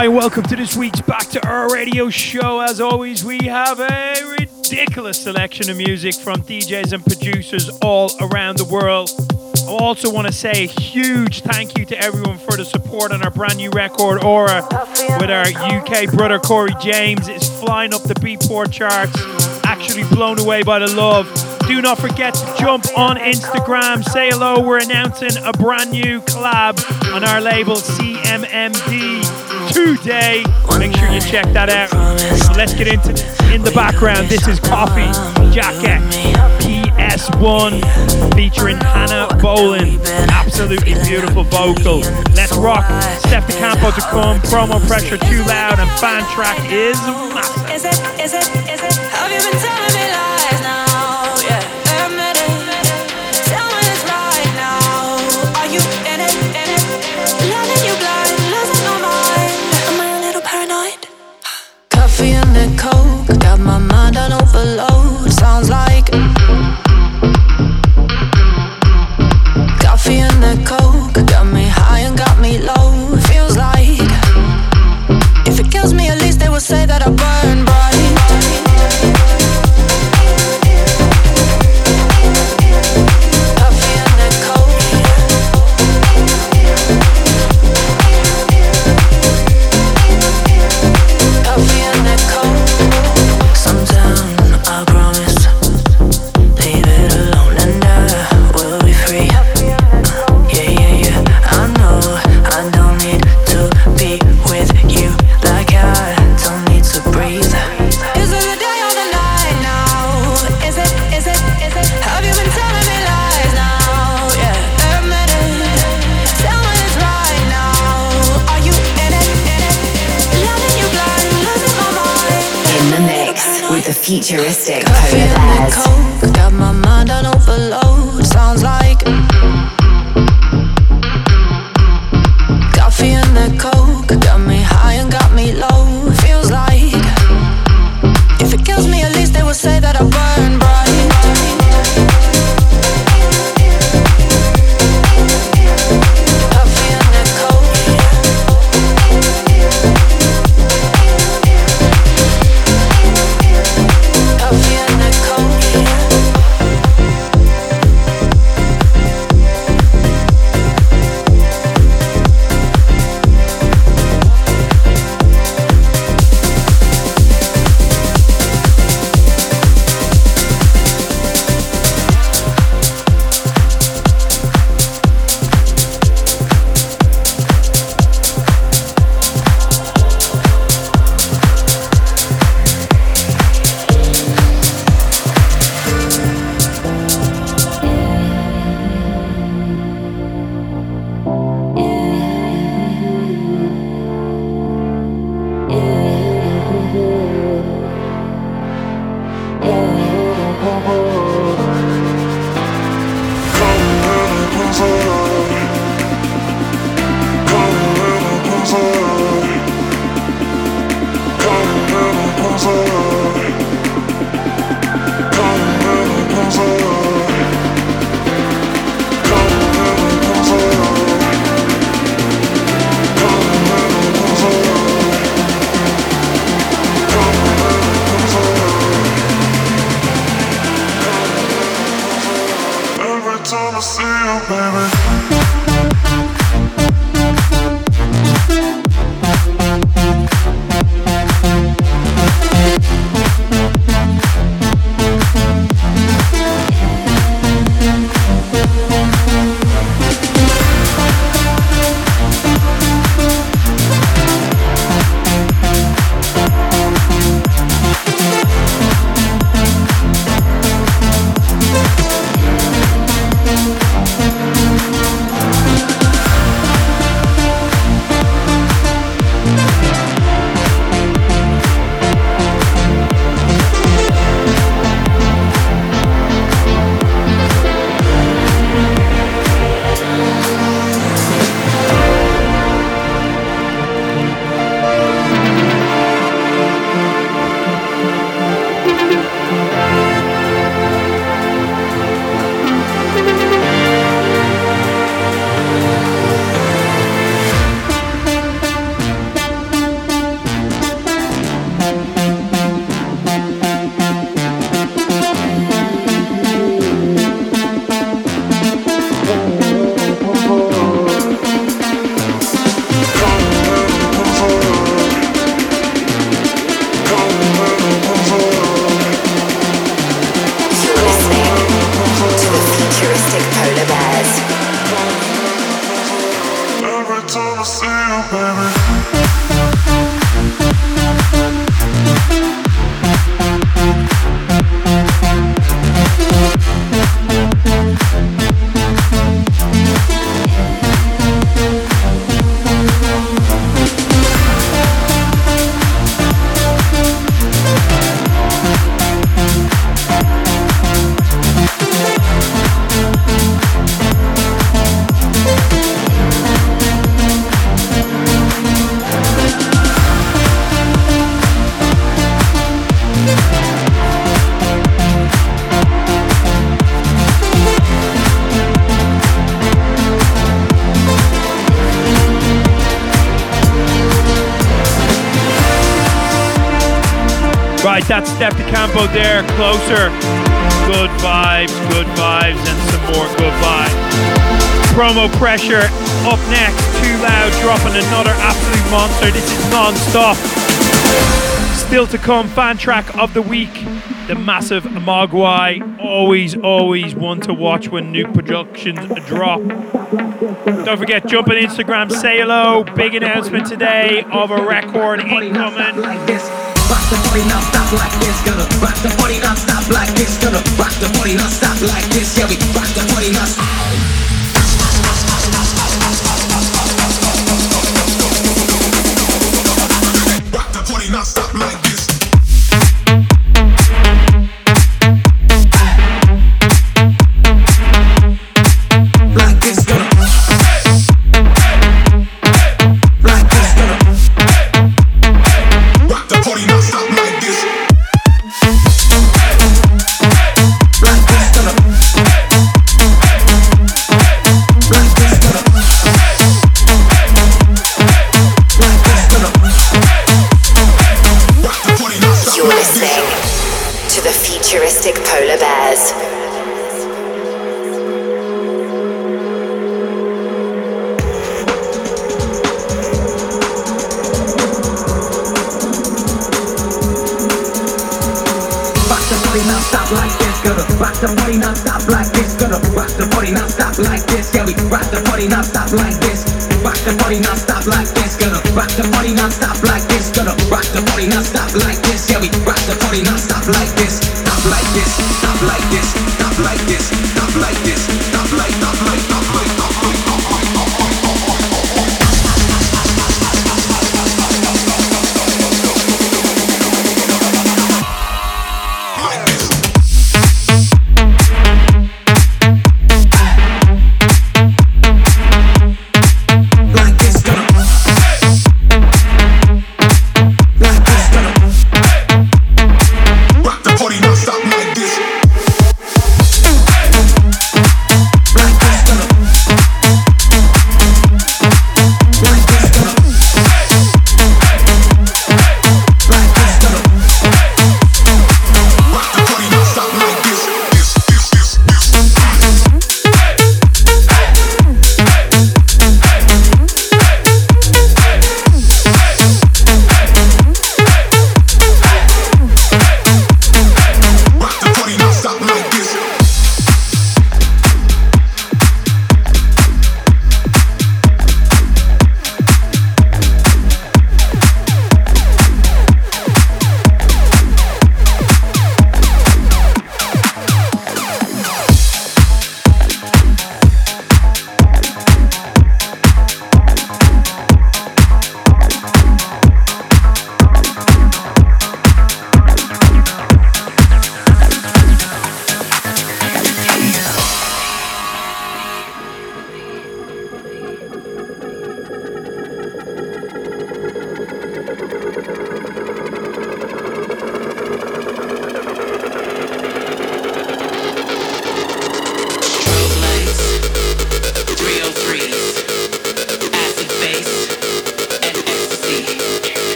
Hi, welcome to this week's Back to Earth Radio show. As always, we have a ridiculous selection of music from DJs and producers all around the world. I also want to say a huge thank you to everyone for the support on our brand new record, Aura, with our UK brother Corey James. It's flying up the Beatport charts, actually blown away by the love. Do not forget to jump on Instagram, say hello. We're announcing a brand new collab on our label CMMD today. Make sure you check that out. So let's get into in the background. This is Coffee Jacket PS1 featuring Hannah Boleyn. Absolutely beautiful vocal. Let's rock. Steff Da Campo to come. Promo pressure Twoloud and fan track is massive. Futuristic plastic polar bears. Every time I see you, baby. There, closer. Good vibes, good vibes, and some more good vibes. Promo pressure up next. Twoloud, dropping another absolute monster. This is non-stop. Still to come, fan track of the week. The massive Moguai. Always, always one to watch when new productions drop. Don't forget, jump on Instagram, say hello. Big announcement today of a record incoming. Rock the party non-stop like this, gonna rock the party non-stop like this, gonna rock the party non-stop like this, yeah we rock the party non-stop. Rock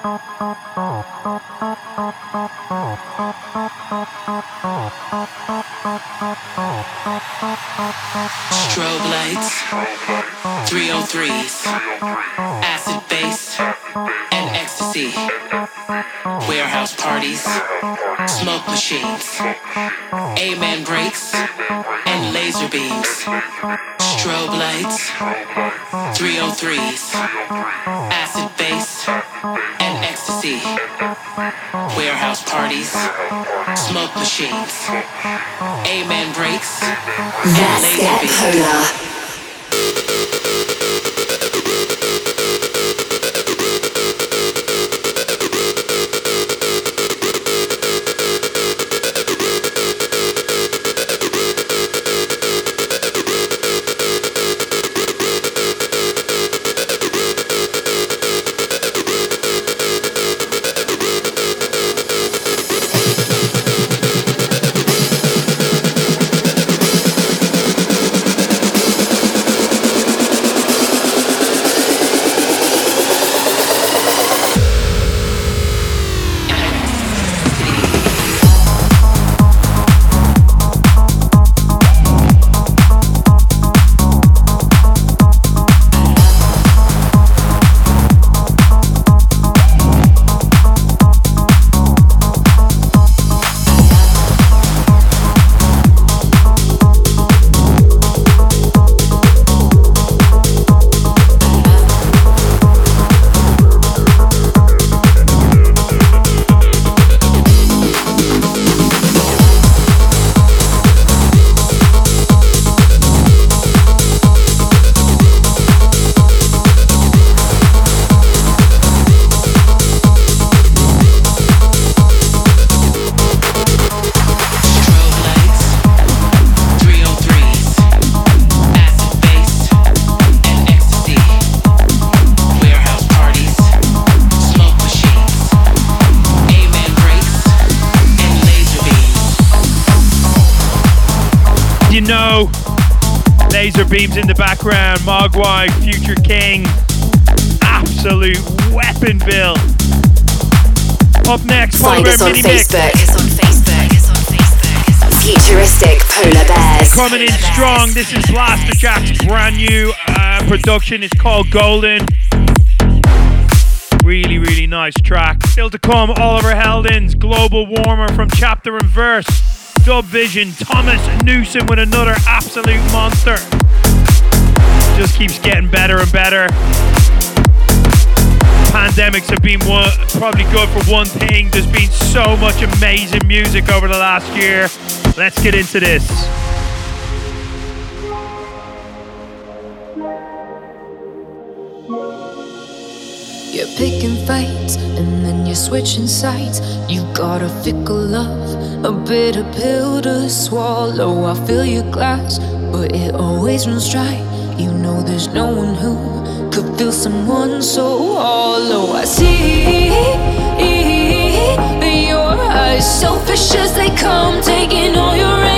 Strobe lights, 303s, acid bass, and ecstasy. Warehouse parties, smoke machines, amen breaks, and laser beams. Strobe lights, 303s, acid Warehouse parties, smoke machines, amen breaks, and laser beams. Beams in the background. Moguai, Future King, absolute weaponville. Up next, find us on Facebook. on Facebook. Futuristic Polar Bears. Coming in strong. This is Blasterjaxx's brand new uh, production. It's called Golden. Really, really nice track. Still to come, Oliver Heldens, Global Warmer from Chapter and Verse. Dubvision, Thomas Newson with another absolute monster just keeps getting better and better. Pandemics have been one, probably good for one thing. There's been so much amazing music over the last year. Let's get into this. You're picking fights and then you're switching sides. You got a fickle love, a bitter pill to swallow. I fill your glass, but it always runs dry. You know there's no one who could feel someone so hollow. I see your eyes, selfish as they come, taking all your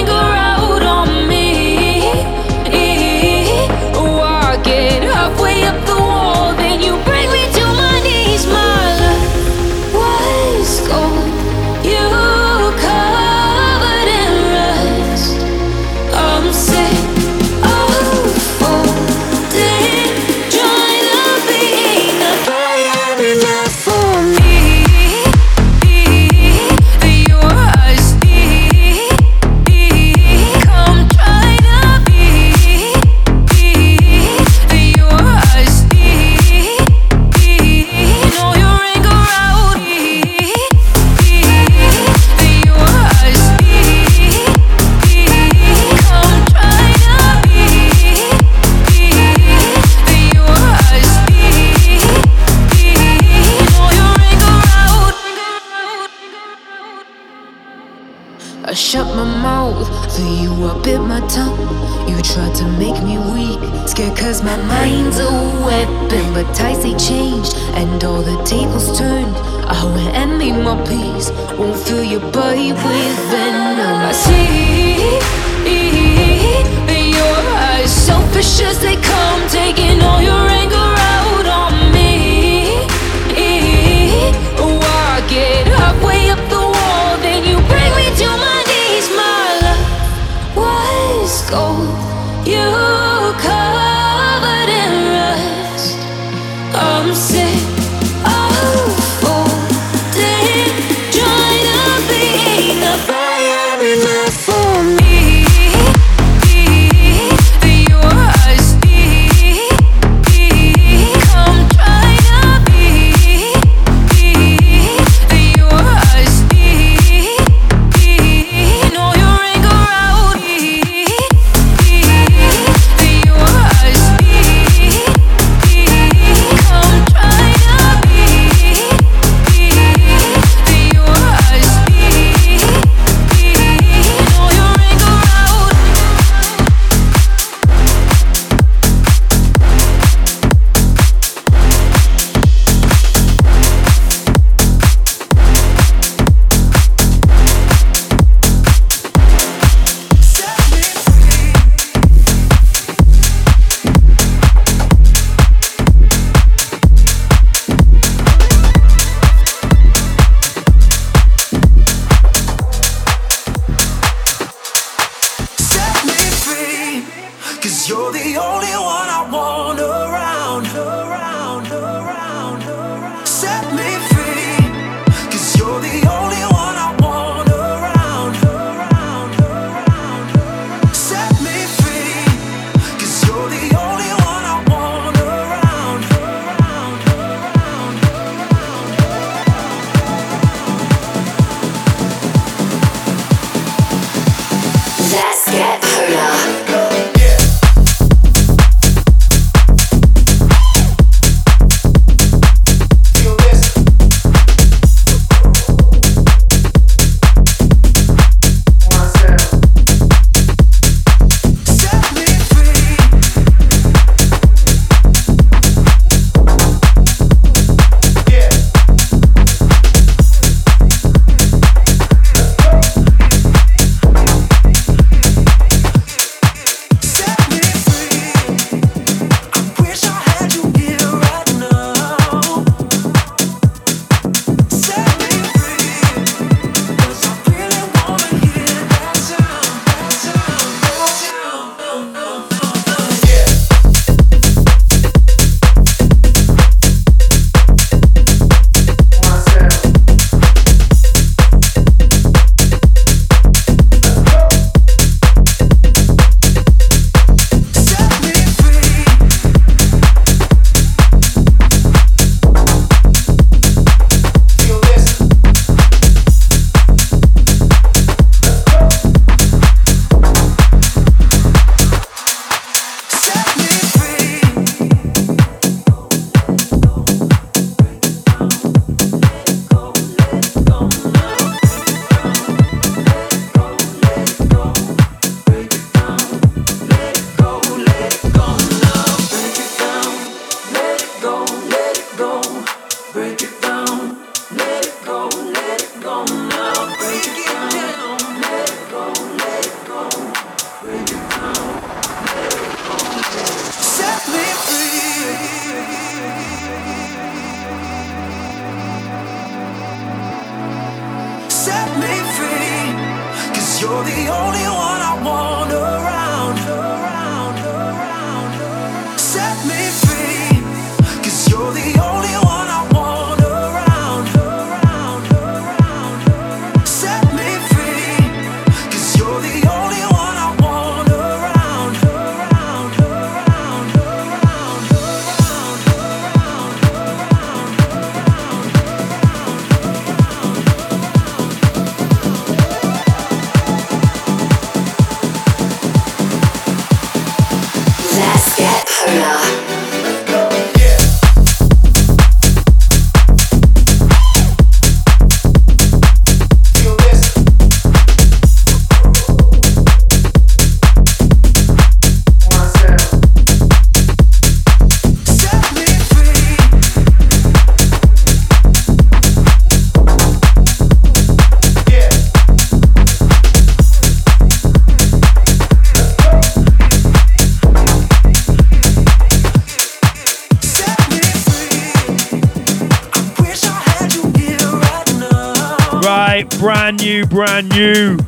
brand new.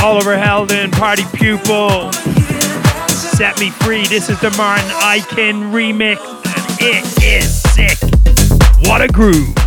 Oliver Heldens, Party Pupil, Set Me Free. This is the Martin Ikin remix, and it is sick. What a groove.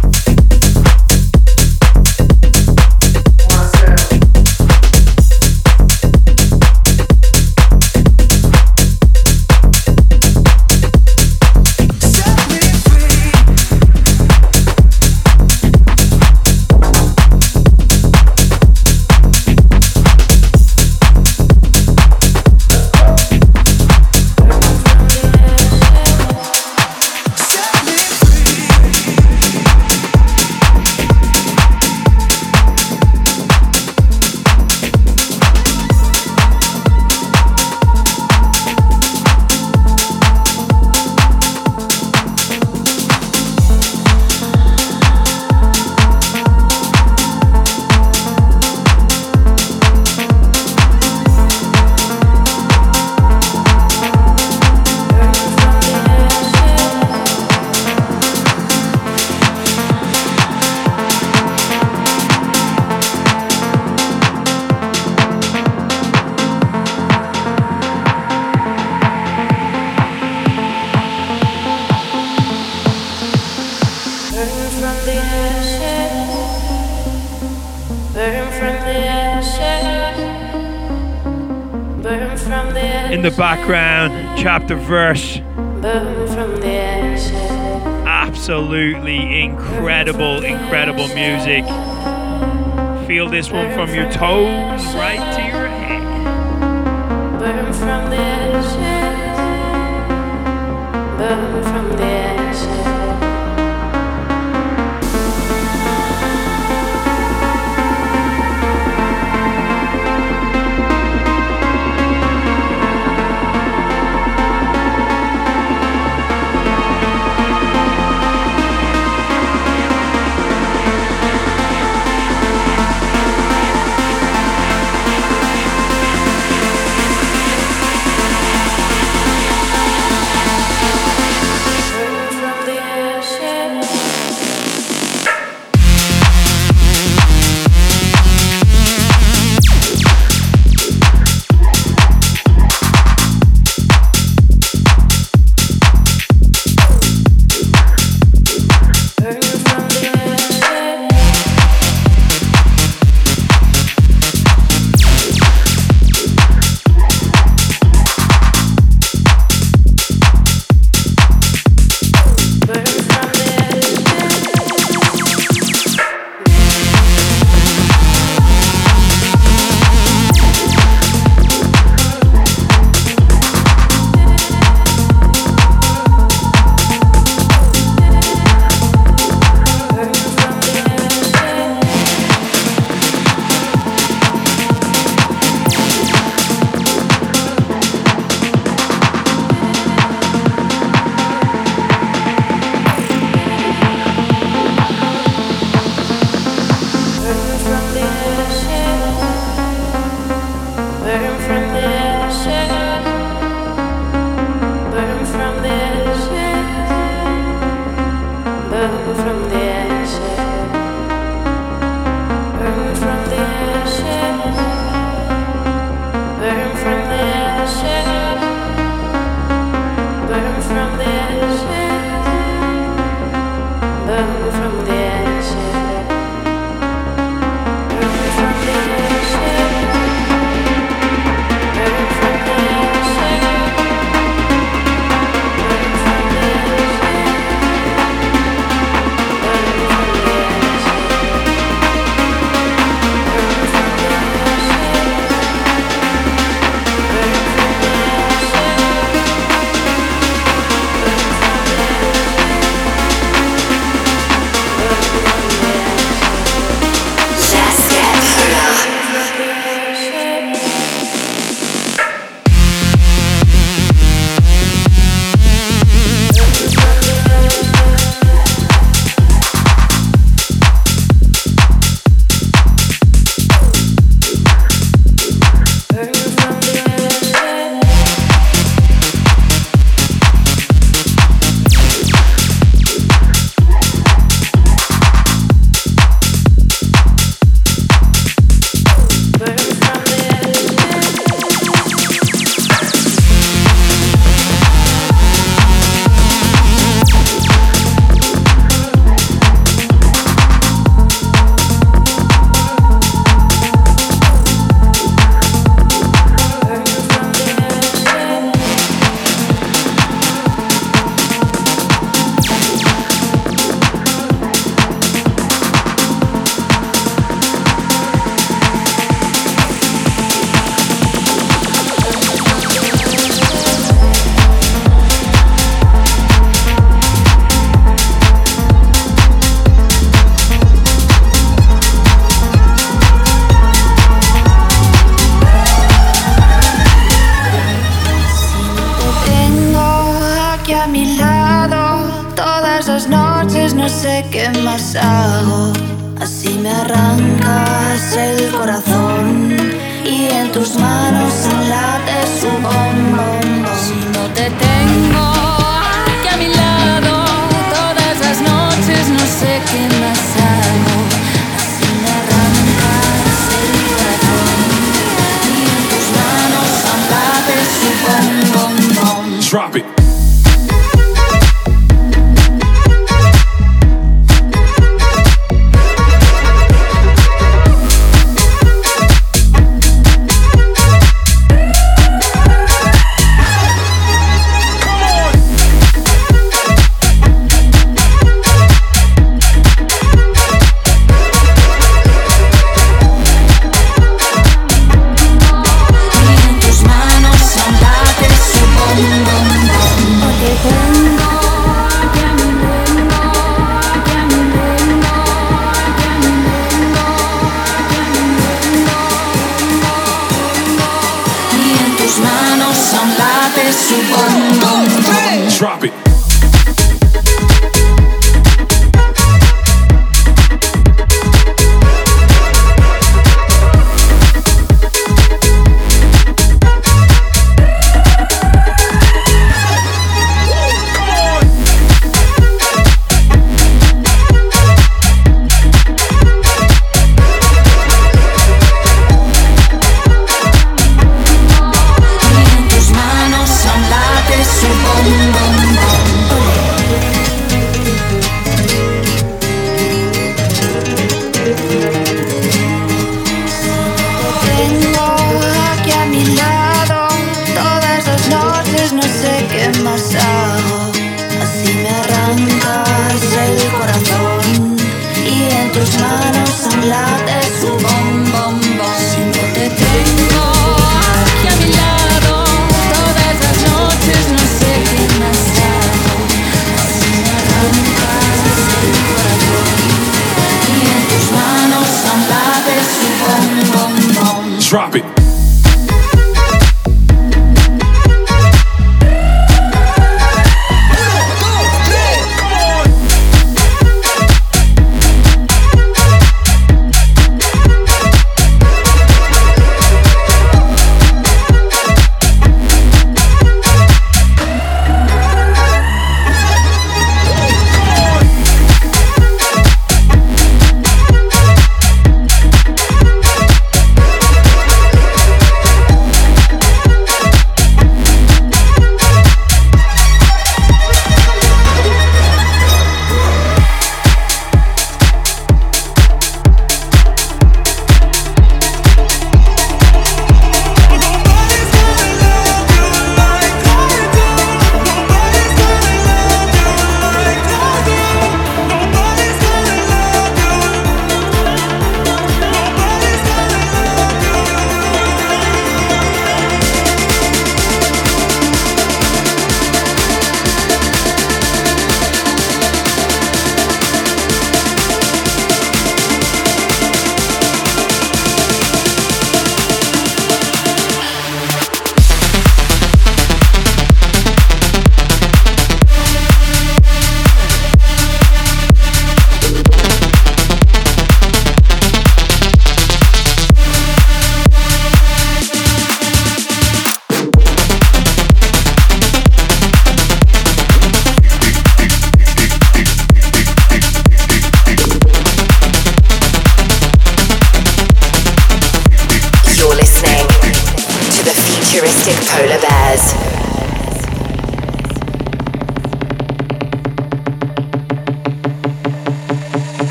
In the background, chapter verse. Absolutely incredible, incredible music. Feel this one from your toes right to your head.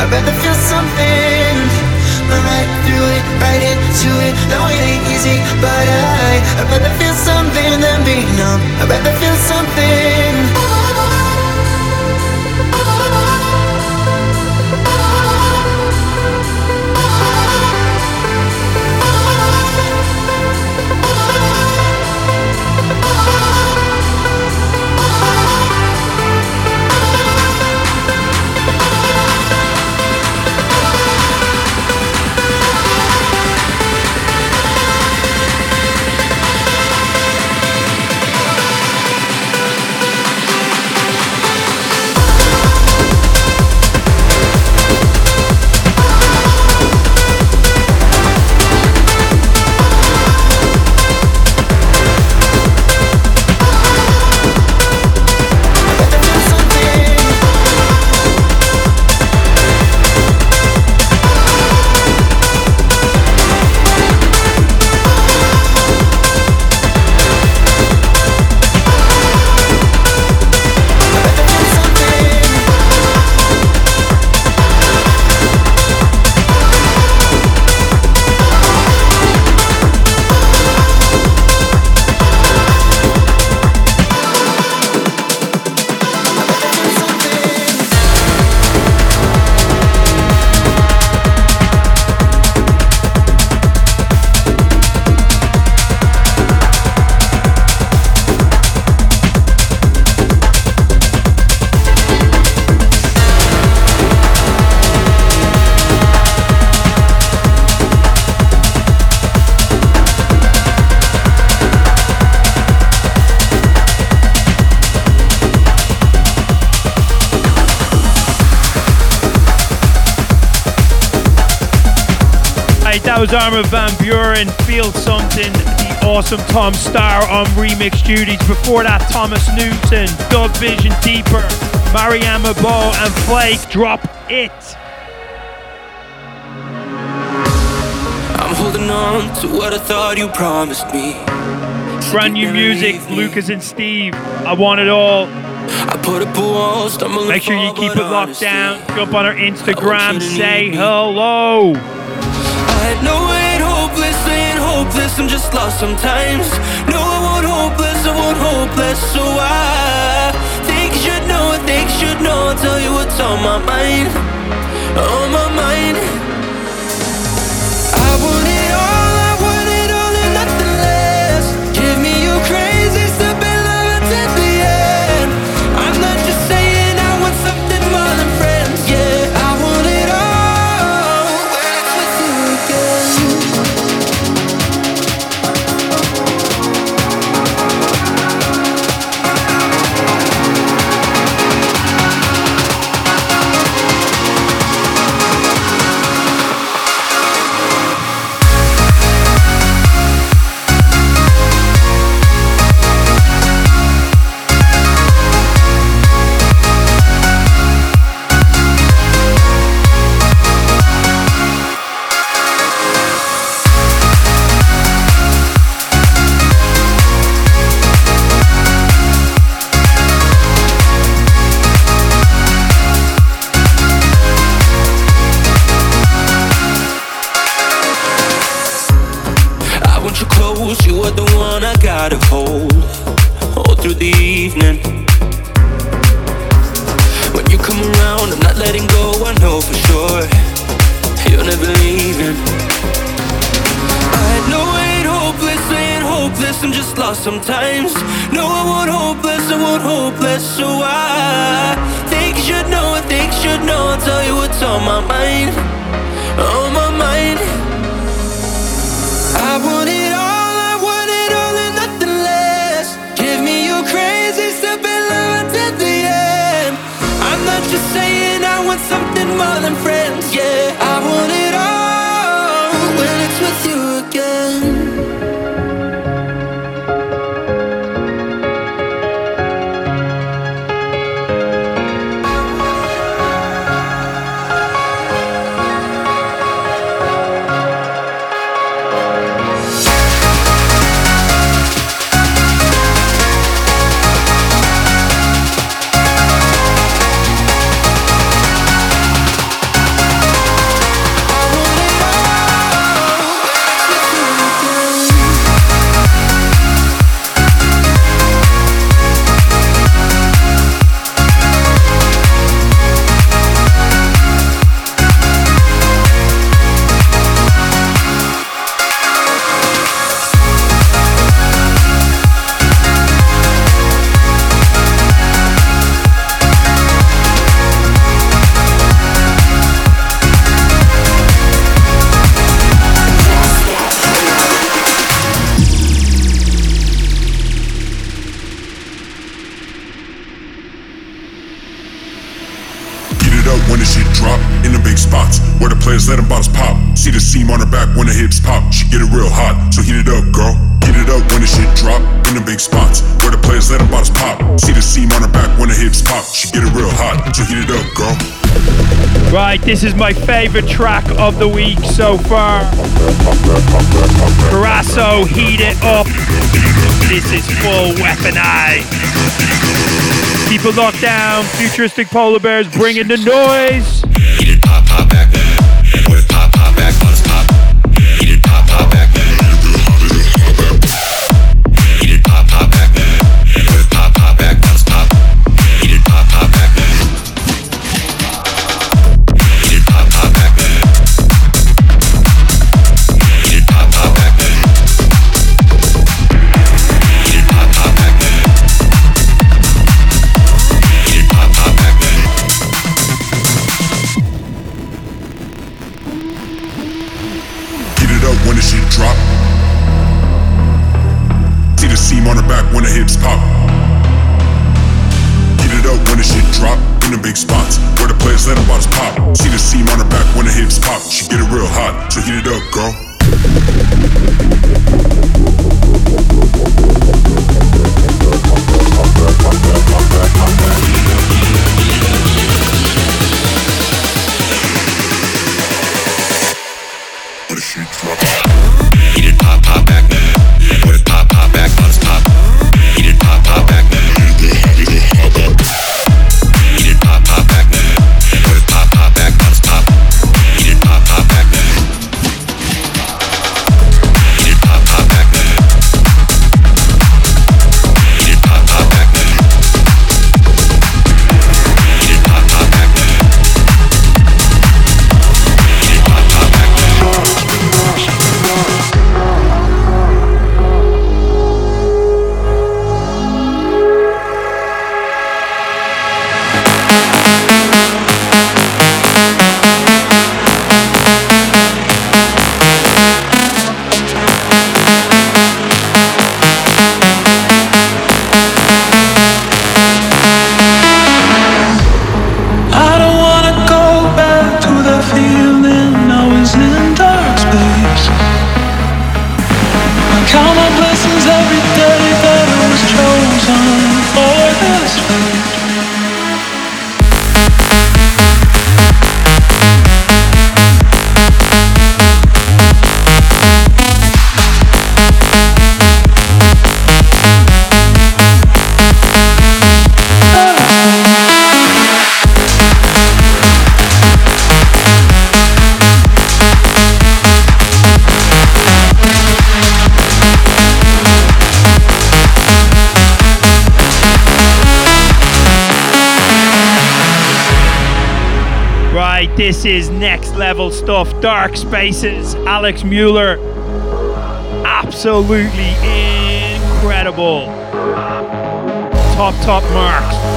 I'd rather feel something. Right through it, right into it. It ain't easy, but I, I'd rather feel something than be numb. I'd rather feel something. Was Armin van Buuren, Feel Something, the awesome Tom Staar on remix duties. Before that, Thomas Newson, Dub Vision Deeper, Mariana Bo and Flakke, Drop It. I'm holding on to what I thought you promised me. Brand new music, Lucas and Steve. I want it all. I put up a wall, Make sure you keep it locked down. Jump on our Instagram, say hello. I know I ain't hopeless, ain't hopeless, I'm just lost sometimes. No, I won't hopeless, I won't hopeless, so I think you should know, think you should know. I'll tell you what's on my mind, on my mind. Close, you are the one I gotta hold. All through the evening. When you come around, I'm not letting go, I know for sure. You're never leaving. I know I ain't hopeless, ain't hopeless, I'm just lost sometimes. No, I won't hopeless, I won't hopeless, so I Think you should know, I think you should know I'll tell you what's on my mind. On my mind. I want it just saying I want something more than friends, yeah. Hit the seam on her back when her hips pop. She get it real hot, so heat it up, girl. Get it up when the shit drop in the big spots where the players let her bottles pop. See the seam on her back when her hips pop. She get it real hot, so heat it up, girl. Right, this is my favorite track of the week so far. Karasso, heat it up. This is full weaponized. Keep it locked down. Futuristic polar bears bringing the noise. This is next level stuff. Dark Spaces, Alex Mueller. Absolutely incredible. Top, top marks.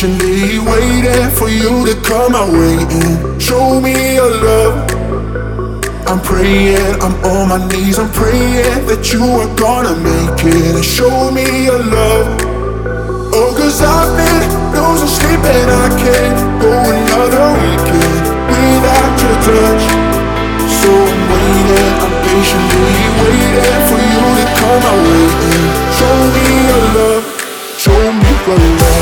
Patiently waiting for you to come my way and show me your love. I'm praying, I'm on my knees, I'm praying that you are gonna make it and show me your love. Oh, cause I've been losing sleep and I can't go another weekend without your touch. So I'm waiting, I'm patiently waiting for you to come my way and show me your love, show me your love.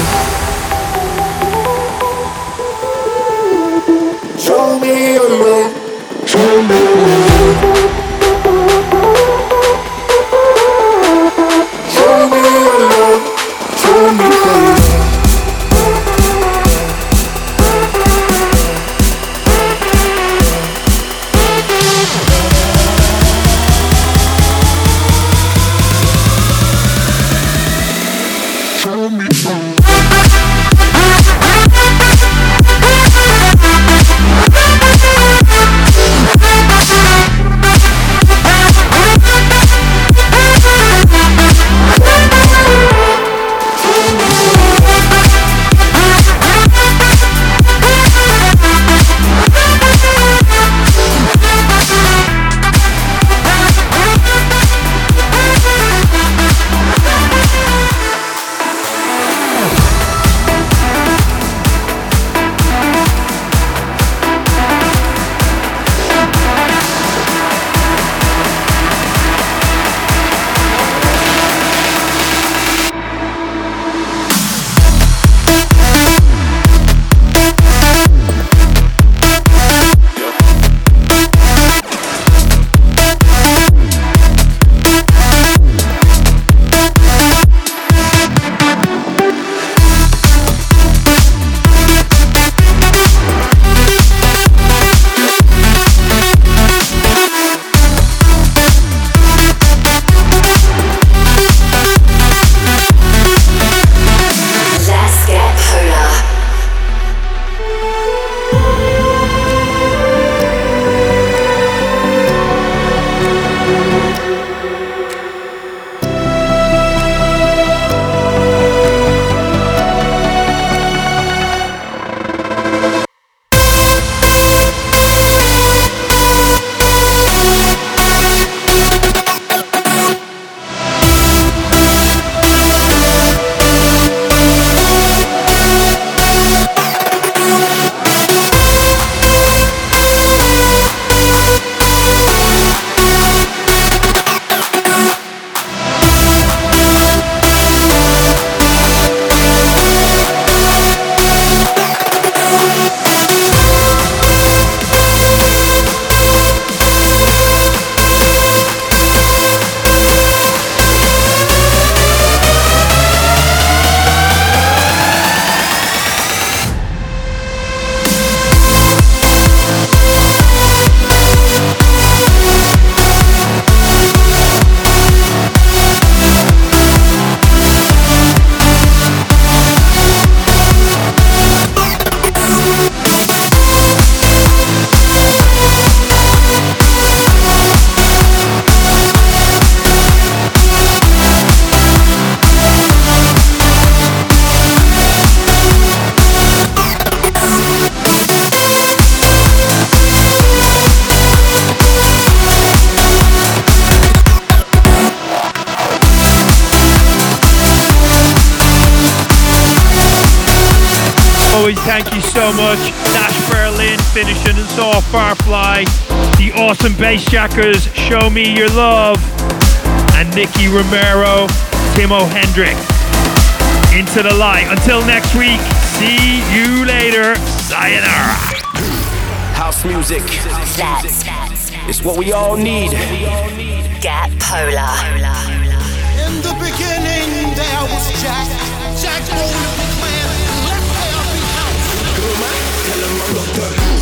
Awesome Jackers, Show Me Your Love. And Nicky Romero, Timmo Hendrick. Into the light. Until next week, see you later. Sayonara. House music. That's, it's what we all need. Get polar. In the beginning, there was Jack. Jack